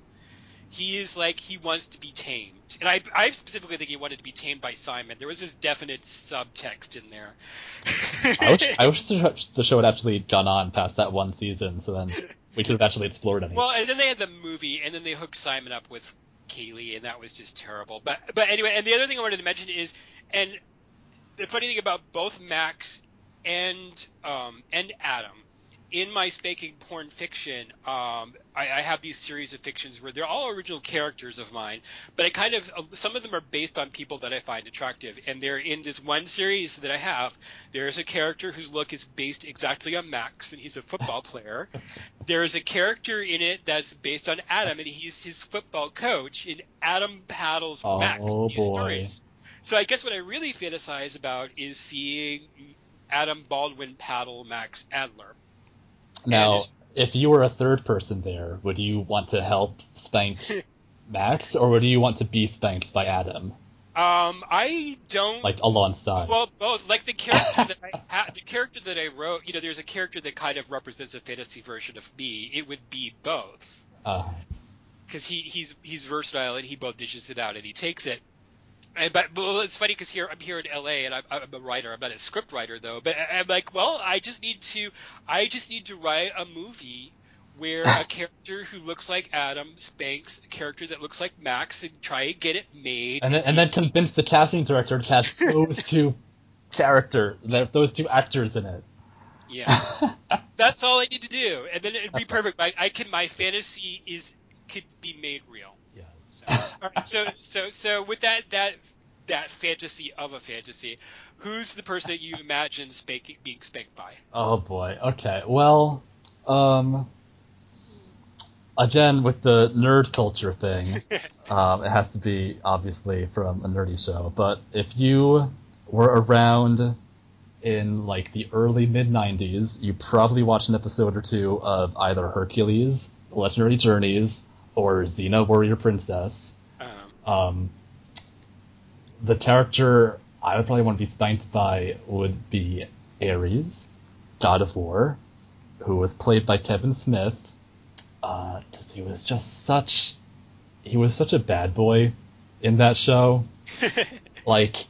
He is like he wants to be tamed, and I I specifically think he wanted to be tamed by Simon. There was this definite subtext in there. I wish, I wish the show- the show had actually gone on past that one season, so then we could have actually explored it. Well, and then they had the movie, and then they hooked Simon up with Kaylee, and that was just terrible. But but anyway, and the other thing I wanted to mention is, and the funny thing about both Max and um, and Adam, in my spanking porn fiction, um, I, I have these series of fictions where they're all original characters of mine, but I kind of some of them are based on people that I find attractive, and they're in this one series that I have. There's a character whose look is based exactly on Max, and he's a football player. There's a character in it that's based on Adam, and he's his football coach, and Adam paddles Max Oh, in these boy. stories. So I guess what I really fantasize about is seeing Adam Baldwin paddle Max Adler. Now, it's- if you were a third person there, would you want to help spank Max, or would you want to be spanked by Adam, Um, I don't like alongside? Well, both. Like the character that I ha- the character that I wrote, you know, there's a character that kind of represents a fantasy version of me. It would be both uh, because he he's he's versatile and he both dishes it out and he takes it. And but well, it's funny because here I'm here in LA and I'm, I'm a writer. I'm not a script writer though. But I'm like, well, I just need to I just need to write a movie where a character who looks like Adam spanks a character that looks like Max and try and get it made. and then and then convince the casting director to cast those two character, those two actors in it. yeah. That's all I need to do, and then it'd be perfect. I, I can. My fantasy is could be made real. So, all right. So, so, so with that, that, that fantasy of a fantasy, who's the person that you imagine spanking, being spanked by? Oh boy. Okay. Well, um, again with the nerd culture thing, um, it has to be obviously from a nerdy show. But if you were around in like the early mid '90s, you probably watched an episode or two of either Hercules, Legendary Journeys, or Xena Warrior Princess. Um, Um, the character I would probably want to be spanked by would be Ares, God of War, who was played by Kevin Smith. Uh, 'cause he was just such, he was such a bad boy in that show. Like,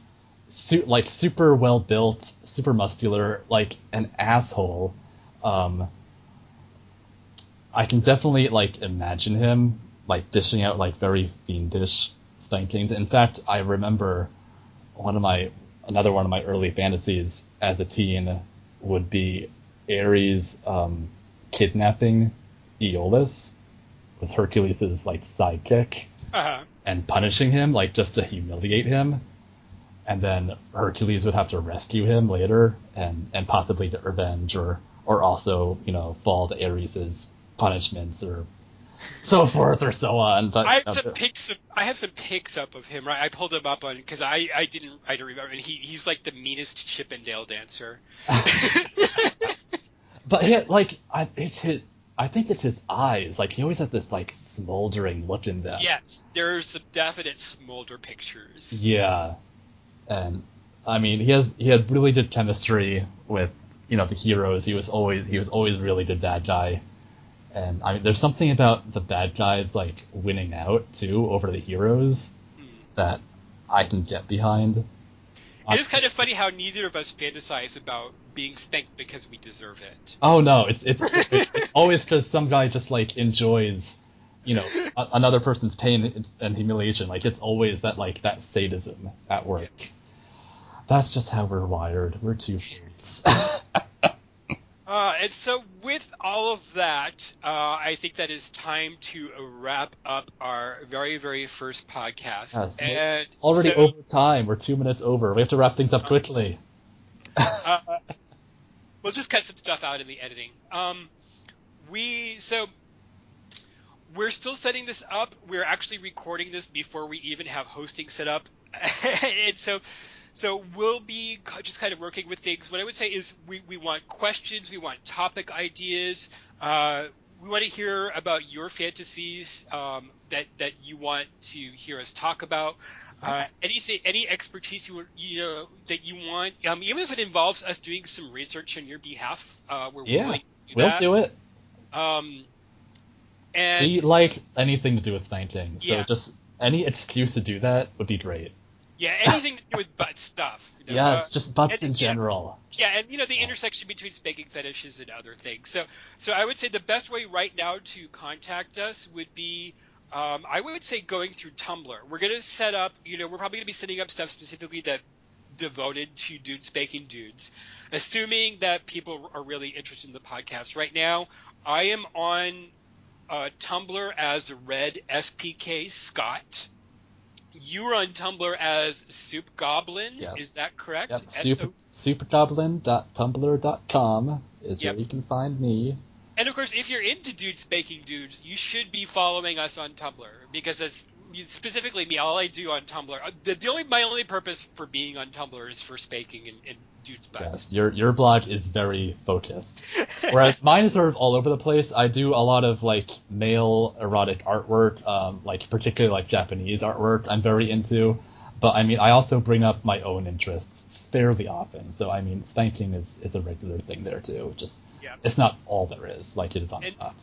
su- like super well built, super muscular, like an asshole. Um, I can definitely like imagine him like dishing out like very fiendish spankings. In fact, I remember one of my another one of my early fantasies as a teen would be Ares um, kidnapping Iolaus with Hercules' like sidekick uh-huh. and punishing him like just to humiliate him. And then Hercules would have to rescue him later and, and possibly to revenge or, or also, you know, fall to Ares' punishments or so forth or so on. But I have some pics. Of, I have some pics up of him. Right, I pulled him up on because I, I didn't I don't remember. And he he's like the meanest Chippendale dancer. But yeah, like I, it's his. I think it's his eyes. Like he always has this like smoldering look in them. yes, there's some definite smolder pictures. Yeah, and I mean he has he had really good chemistry with you know the heroes. He was always he was always really good bad guy. And I mean, there's something about the bad guys like winning out too over the heroes Hmm. that I can get behind. It is kind of funny how neither of us fantasize about being spanked because we deserve it. Oh no, it's it's, it's always because some guy just like enjoys, you know, a- another person's pain and- humiliation. Like it's always that like that sadism at work. That's just how we're wired. We're two freaks. Uh, and so, with all of that, uh, I think that is time to wrap up our very, very first podcast. Yes. and Already so, over time. We're two minutes over. We have to wrap things up quickly. uh, we'll just cut some stuff out in the editing. Um, we so we're still setting this up. We're actually recording this before we even have hosting set up, and so so we'll be just kind of working with things. What I would say is we, we want questions, we want topic ideas. Uh, we want to hear about your fantasies um, that that you want to hear us talk about. Uh, anything, any expertise you you know that you want, um, even if it involves us doing some research on your behalf, uh, we're Yeah, willing to do We'll that. do it. Um, and We like anything to do with. So Yeah. just any excuse to do that would be great. Yeah, anything to do with butt stuff. you know, Yeah, uh, it's just butts and- in yeah. general. Yeah, and you know the intersection between spanking fetishes and other things. So, so I would say the best way right now to contact us would be, um, I would say going through Tumblr. We're gonna set up, you know, we're probably gonna be setting up stuff specifically that devoted to dude spanking dudes, assuming that people are really interested in the podcast. Right now, I am on uh, Tumblr as Red SPK Scott. You are on Tumblr as Soup Goblin. Yes. Is that correct? Yep. Super, supergoblin.tumblr.com is Yep. where you can find me. And of course, if you're into dude spanking dudes, you should be following us on Tumblr because that's specifically me, all I do on Tumblr, uh, the, the only my only purpose for being on Tumblr is for spanking and, and dudes' butts. Yes, your your blog is very focused. Whereas mine is sort of all over the place. I do a lot of like male erotic artwork, um, like particularly like Japanese artwork. I'm very into, but I mean I also bring up my own interests fairly often. So I mean spanking is is a regular thing there too. Just Yeah. it's not all there is, like it is on And- Fox.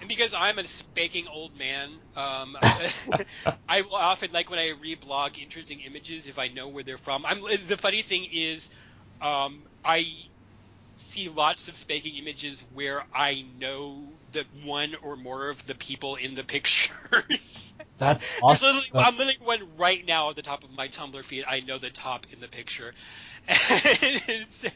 And because I'm a spanking old man, um, I will often like when I reblog interesting images if I know where they're from. I'm the funny thing is, um, I see lots of spanking images where I know the one or more of the people in the pictures. That's awesome. literally, I'm literally one right now at the top of my Tumblr feed. I know the top in the picture. and, so,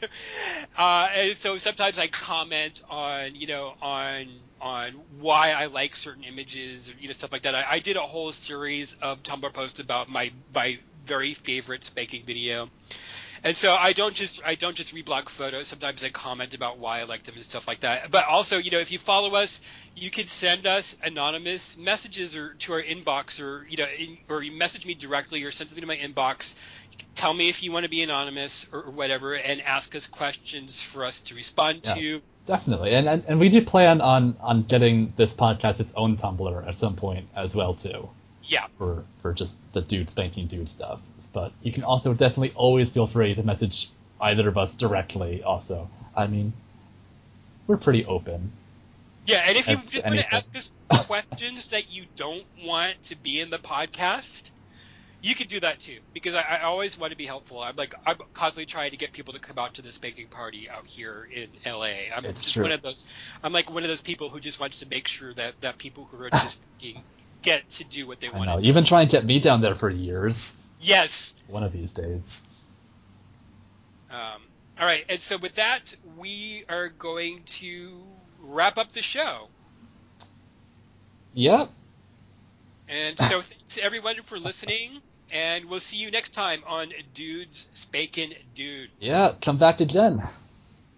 uh, and so sometimes I comment on, you know, on on why I like certain images, you know, stuff like that. I, I did a whole series of Tumblr posts about my my very favorite spanking video. And so I don't just I don't just reblog photos. Sometimes I comment about why I like them and stuff like that. But also, you know, if you follow us, you can send us anonymous messages or to our inbox, or you know, in, or you message me directly, or send something to my inbox. Tell me if you want to be anonymous or, or whatever, and ask us questions for us to respond Yeah. to. Definitely, and, and and we do plan on on getting this podcast its own Tumblr at some point as well too, Yeah, for for just the dude spanking dude stuff. But you can also definitely always feel free to message either of us directly. Also, I mean, we're pretty open. yeah. And if you just want to ask us questions that you don't want to be in the podcast, you can do that too. Because I, I always want to be helpful. I'm like I'm constantly trying to get people to come out to the spanking party out here in LA. I'm It's just true. one of those. I'm like one of those people who just wants to make sure that that people who are just spanking get to do what they I want. know to you've been trying to get me down there for years. Yes. One of these days. Um, all right. And so with that, we are going to wrap up the show. Yep. And so thanks everyone for listening. And we'll see you next time on Dudes Spankin' Dudes. Yeah. Come back again.